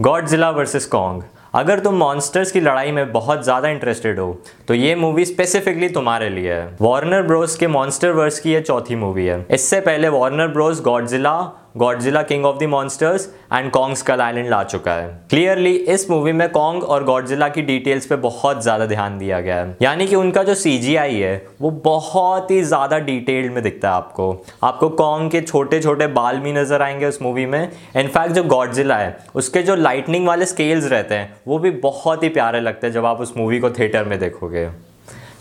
Godzilla versus Kong अगर तुम monsters की लड़ाई में बहुत ज़्यादा इंटरेस्टेड हो तो ये मूवी स्पेसिफिकली तुम्हारे लिए है। वार्नर ब्रोस के मॉन्स्टर वर्स की ये चौथी मूवी है। इससे पहले Warner Bros Godzilla Godzilla King of the Monsters and Kong Skull Island ला चुका है। क्लियरली इस मूवी में कॉन्ग और गॉडजिला की डिटेल्स पे बहुत ज़्यादा ध्यान दिया गया है। यानी कि उनका जो सीजीआई है, वो बहुत ही ज़्यादा डिटेल्ड में दिखता है आपको। आपको कॉन्ग के छोटे छोटे बाल भी नज़र आएँगे उस मूवी में। इनफैक्ट जो गॉडजिला है, उसके जो लाइटनिंग वाले स्केल्स रहते हैं, वो भी बहुत ही प्यारे लगते हैं जब आप उस मूवी को थिएटर में देखोगे।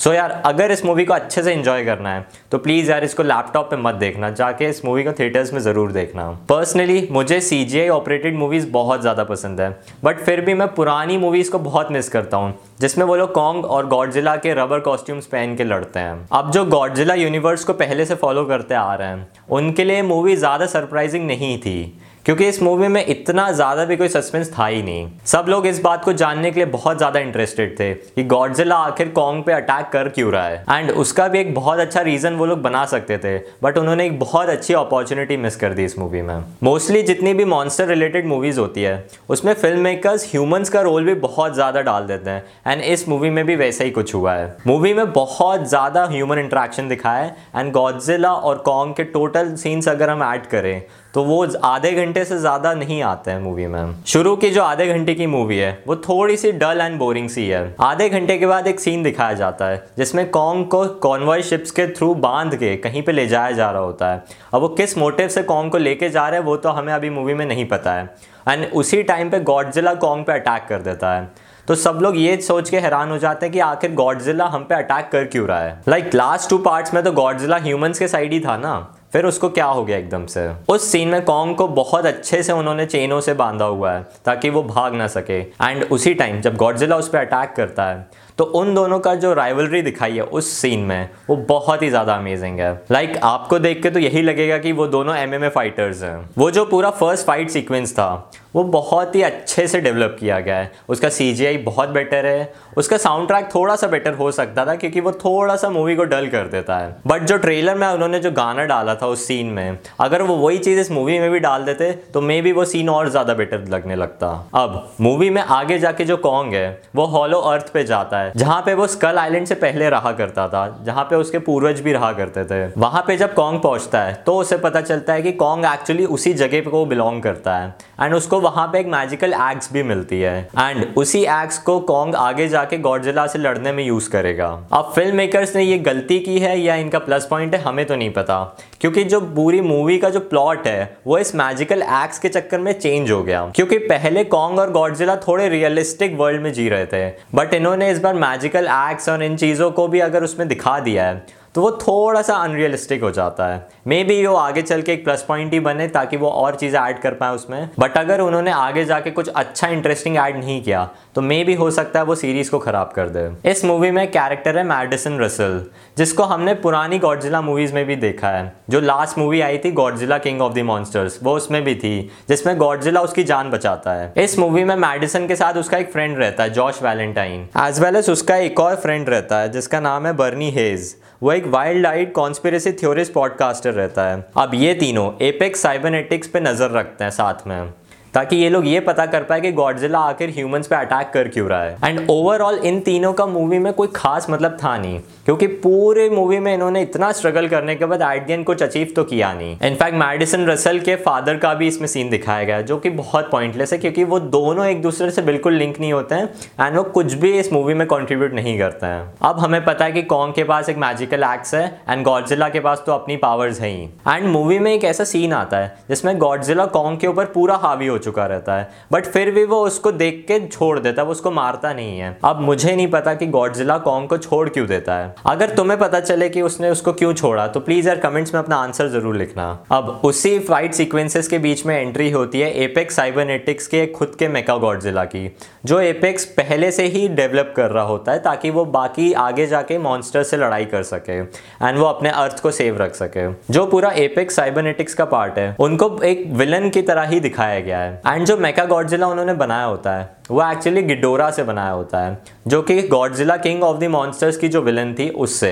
सो so यार, अगर इस मूवी को अच्छे से इंजॉय करना है तो प्लीज़ यार इसको लैपटॉप पे मत देखना, जाके इस मूवी को थिएटर्स में ज़रूर देखना। पर्सनली मुझे सी ऑपरेटेड मूवीज़ बहुत ज़्यादा पसंद है बट फिर भी मैं पुरानी मूवीज़ को बहुत मिस करता हूँ। जिसमें वो लोग कॉन्ग और गॉडजिला के रबर कॉस्ट्यूम्स पहन के लड़ते हैं। अब जो गॉडजिला यूनिवर्स को पहले से फॉलो करते आ रहे हैं, उनके लिए मूवी ज़्यादा सरप्राइजिंग नहीं थी, क्योंकि इस मूवी में इतना ज़्यादा भी कोई सस्पेंस था ही नहीं। सब लोग इस बात को जानने के लिए बहुत ज़्यादा इंटरेस्टेड थे कि गॉडजिला आखिर कॉन्ग पे अटैक कर क्यों रहा है। एंड उसका भी एक बहुत अच्छा रीज़न वो लोग बना सकते थे बट उन्होंने एक बहुत अच्छी अपॉर्चुनिटी मिस कर दी इस मूवी में। मोस्टली जितनी भी मॉन्स्टर रिलेटेड मूवीज़ होती है, उसमें फ़िल्म मेकर्स ह्यूमन्स का रोल भी बहुत ज़्यादा डाल देते हैं। एंड इस मूवी में भी वैसा ही कुछ हुआ है। मूवी में बहुत ज़्यादा ह्यूमन इंट्रैक्शन दिखाया है। एंड गॉडजिला और कॉन्ग के टोटल सीन्स अगर हम ऐड करें तो वो आधे घंटे से ज़्यादा नहीं आते हैं मूवी में। शुरू की जो आधे घंटे की मूवी है, वो थोड़ी सी डल एंड बोरिंग सी है। आधे घंटे के बाद एक सीन दिखाया जाता है, जिसमें कॉन्ग को कॉन्वॉय शिप्स के थ्रू बाँध के कहीं पे ले जाया जा रहा होता है। अब वो किस मोटिव से कॉन्ग को लेके जा रहे हैं, वो तो हमें अभी मूवी में नहीं पता है। एंड उसी टाइम पे गॉडजिला कॉन्ग पे अटैक कर देता है। तो सब लोग ये सोच के हैरान हो जाते हैं कि आखिर गॉडजिला हम पे अटैक कर क्यों रहा है? लाइक लास्ट टू पार्ट्स में तो गॉडजिला ह्यूमंस के साइड ही था ना? फिर उसको क्या हो गया एकदम से? उस सीन में कॉन्ग को बहुत अच्छे से उन्होंने चेनों से बांधा हुआ है ताकि वो भाग ना सके। एंड उसी टाइम जब गॉडजिला उस पर अटैक करता है तो उन दोनों का जो राइवलरी दिखाई है उस सीन में वो बहुत ही ज़्यादा अमेजिंग है। लाइक like, आपको देख के तो यही लगेगा कि वो दोनों एमएमए फाइटर्स हैं। वो जो पूरा फ़र्स्ट फाइट सीक्वेंस था वो बहुत ही अच्छे से डेवलप किया गया है। उसका सीजीआई बहुत बेटर है। उसका साउंड ट्रैक थोड़ा सा बेटर हो सकता था, क्योंकि वो थोड़ा सा मूवी को डल कर देता है। बट जो ट्रेलर में उन्होंने जो गाना डाला था उस सीन में, अगर वो वही चीज़ इस मूवी में भी डाल देते तो मे बी वो सीन और ज़्यादा बेटर लगने लगता। अब मूवी में आगे जाके जो कॉन्ग है, वो हॉलो अर्थ पे जाता है, जहाँ पे वो स्कल आइलैंड से पहले रहा करता था, जहाँ पे उसके पूर्वज भी रहा करते थे। वहाँ पे जब कॉन्ग पहुँचता है तो उसे पता चलता है कि कॉन्ग एक्चुअली उसी जगह को बिलोंग करता है। एंड उसको वहाँ पे एक मैजिकल एक्स भी मिलती है। एंड उसी एक्स को कॉन्ग आगे जाके गॉडजिला से लड़ने में यूज़ करेगा। अब फ़िल्म मेकर्स ने ये गलती की है या इनका प्लस पॉइंट है, हमें तो नहीं पता। क्योंकि जो पूरी मूवी का जो प्लॉट है, वो इस मैजिकल एक्स के चक्कर में चेंज हो गया। क्योंकि पहले कॉन्ग और गॉडजिला थोड़े रियलिस्टिक वर्ल्ड में जी रहे थे। बट इन्होंने इस बार मैजिकल एक्स और इन चीज़ों को भी अगर उसमें दिखा दिया है तो वो थोड़ा सा अनरियलिस्टिक हो जाता है। मे बी वो आगे चल के एक प्लस पॉइंट ही बने ताकि वो और चीज़ें ऐड कर पाए उसमें। बट अगर उन्होंने आगे जाके कुछ अच्छा इंटरेस्टिंग ऐड नहीं किया तो मे भी हो सकता है वो सीरीज़ को खराब कर दे। इस मूवी में कैरेक्टर है मैडिसन रसल जिसको हमने पुरानी गॉडजिला मूवीज़ में भी देखा है। जो लास्ट मूवी आई थी Godzilla King of the Monsters वो उसमें भी थी, जिसमें गॉडजिला उसकी जान बचाता है। इस मूवी में मैडिसन के साथ उसका एक फ्रेंड रहता है Josh Valentine as well as उसका एक और फ्रेंड रहता है, जिसका नाम है बर्नी हेज वो एक wild eyed conspiracy theorist podcaster रहता है। अब ये तीनों एपेक्स साइबरनेटिक्स पे नज़र रखते हैं साथ में। ताकि ये लोग ये पता कर पाए कि गॉडजिला आखिर ह्यूमंस पे अटैक कर क्यों रहा है। एंड ओवरऑल इन तीनों का मूवी में कोई खास मतलब था नहीं, क्योंकि पूरे मूवी में इन्होंने इतना स्ट्रगल करने के बाद एट कुछ अचीव तो किया नहीं। इनफैक्ट मैडिसन रसल के फादर का भी इसमें सीन दिखाया गया, जो कि बहुत पॉइंटलेस है, क्योंकि वो दोनों एक दूसरे से बिल्कुल लिंक नहीं होते हैं एंड वो कुछ भी इस मूवी में कॉन्ट्रीब्यूट नहीं करते हैं। अब हमें पता है कि कॉन्ग के पास एक मैजिकल एक्स है एंड गॉडजिला के पास तो अपनी पावर्स है ही। एंड मूवी में एक ऐसा सीन आता है, जिसमें गॉडजिला कॉन्ग के ऊपर पूरा हावी हो चुका रहता है। बट फिर भी वो उसको देख के छोड़ देता है, वो उसको मारता नहीं है। अब मुझे नहीं पता कि गॉडजिला कॉन्ग को छोड़ क्यों देता है। अगर तुम्हें पता चले कि उसने उसको क्यों छोड़ा तो प्लीज़ यार कमेंट्स में अपना आंसर ज़रूर लिखना। अब उसी फाइट सीक्वेंसेस के बीच में एंट्री होती है एपेक्स साइबरनेटिक्स के खुद के मेका गॉडजिला की, जो एपेक्स पहले से ही डेवलप कर रहा होता है ताकि वो बाकी आगे जाके मॉन्स्टर से लड़ाई कर सके एंड वो अपने अर्थ को सेव रख सके। जो पूरा एपेक्स साइबरनेटिक्स का पार्ट है, उनको एक विलन की तरह ही दिखाया गया है। एंड जो मेका गॉडजिला उन्होंने बनाया होता है वो एक्चुअली गिडोरा से बनाया होता है, जो कि Godzilla King of the Monsters की जो विलन थी उससे।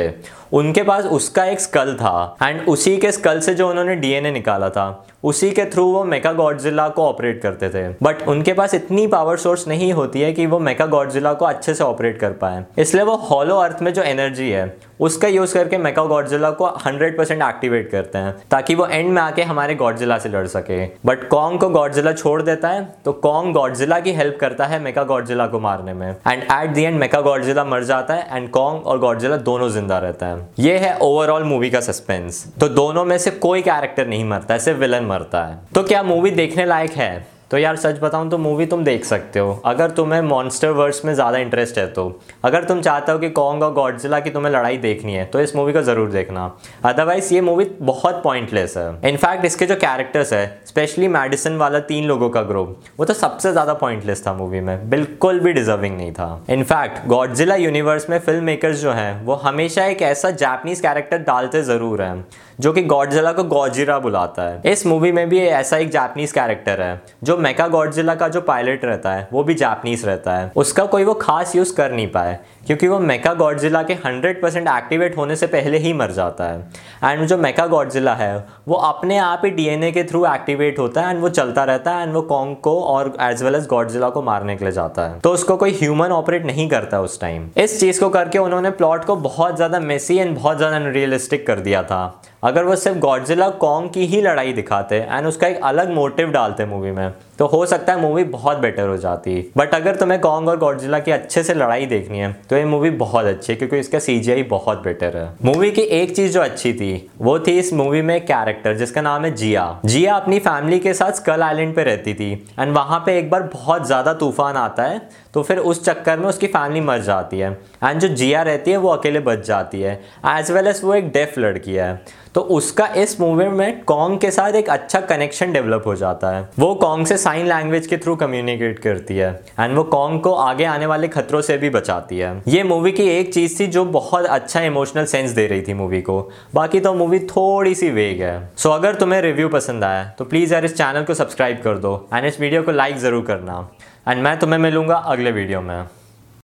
उनके पास उसका एक स्कल था एंड उसी के स्कल से जो उन्होंने डीएनए निकाला था, उसी के थ्रू वो मेका गॉडजिला को ऑपरेट करते थे। बट उनके पास इतनी पावर सोर्स नहीं होती है कि वो मेका गॉडजिला को अच्छे से ऑपरेट कर पाए। इसलिए वो हॉलो अर्थ में जो एनर्जी है, उसका यूज़ करके मेका गॉडजिला को 100% एक्टिवेट करते हैं, ताकि वो एंड में आके हमारे गॉडजिला से लड़ सके। बट कॉन्ग को गॉडजिला छोड़ देता है तो कॉन्ग गॉडजिला की हेल्प करता है मेका गॉडजिला को मारने में। And at the end Mecha Godzilla मर जाता है एंड कॉन्ग और गॉडजिला दोनों ज़िंदा रहता है। ये है ओवरऑल मूवी का सस्पेंस तो दोनों में से कोई कैरेक्टर नहीं मरता है सिर्फ़ विलन मरता है। तो क्या मूवी देखने लायक है? तो यार सच बताऊँ तो मूवी तुम देख सकते हो। अगर तुम्हें मॉन्स्टर वर्स में ज़्यादा इंटरेस्ट है तो। अगर तुम चाहते हो कि कॉन्ग और गॉडजिला की तुम्हें लड़ाई देखनी है तो इस मूवी को ज़रूर देखना। अदरवाइज़ ये मूवी बहुत पॉइंटलेस है। इनफैक्ट इसके जो कैरेक्टर्स है स्पेशली मेडिसन वाला तीन लोगों का ग्रुप वो तो सबसे ज़्यादा पॉइंटलेस था मूवी में। बिल्कुल भी डिजर्विंग नहीं था। इनफैक्ट गॉडजिला यूनिवर्स में फ़िल्म मेकर्स जो हैं, वो हमेशा एक ऐसा जापनीज कैरेक्टर डालते ज़रूर हैं, जो कि गॉडजिला को गॉजिरा बुलाता है। इस मूवी में भी ऐसा एक जापनीज कैरेक्टर है, जो मेका गॉडजिला का जो पायलट रहता है, वो भी जापनीज रहता है। उसका कोई वो खास यूज़ कर नहीं पाए, क्योंकि वो मेका गॉडजिला के 100% एक्टिवेट होने से पहले ही मर जाता है। एंड जो मेका गॉडजिला है, वो अपने आप ही डीएनए के थ्रू एक्टिवेट होता है, एंड वो चलता रहता है, एंड वो कॉन्ग को और एज वेल एज गॉडजिला को मारने के लिए जाता है। तो उसको कोई ह्यूमन ऑपरेट नहीं करता उस टाइम। इस चीज़ को करके उन्होंने प्लॉट को बहुत ज़्यादा मेसी एंड बहुत ज़्यादा अनरियलिस्टिक कर दिया था। अगर वो सिर्फ़ गॉडजिला कॉन्ग की ही लड़ाई दिखाते, एंड उसका एक अलग मोटिव डालते मूवी में तो हो सकता है मूवी बहुत बेटर हो जाती। बट अगर तुम्हें कॉन्ग और गॉडजिला की अच्छे से लड़ाई देखनी है तो ये मूवी बहुत अच्छी है, क्योंकि इसका सीजीआई बहुत बेटर है। मूवी की एक चीज़ जो अच्छी थी, वो थी इस मूवी में कैरेक्टर जिसका नाम है जिया। जिया अपनी फैमिली के साथ स्कल आइलैंड पे रहती थी एंड वहाँ पे एक बार बहुत ज़्यादा तूफ़ान आता है तो फिर उस चक्कर में उसकी फैमिली मर जाती है। एंड जो जिया रहती है, वो अकेले बच जाती है एज वेल एज वो एक डेफ लड़की है। तो उसका इस मूवी में कॉन्ग के साथ एक अच्छा कनेक्शन डेवलप हो जाता है। वो कॉन्ग से साइन लैंग्वेज के थ्रू कम्युनिकेट करती है। एंड वो कॉन्ग को आगे आने वाले खतरों से भी बचाती है। ये मूवी की एक चीज़ थी जो बहुत अच्छा इमोशनल सेंस दे रही थी मूवी को। बाकी तो मूवी थोड़ी सी वेग है। सो so, अगर तुम्हें रिव्यू पसंद आया तो प्लीज़ यार इस चैनल को सब्सक्राइब कर दो। एंड इस वीडियो को लाइक ज़रूर करना। एंड मैं तुम्हें मिलूँगा अगले वीडियो में।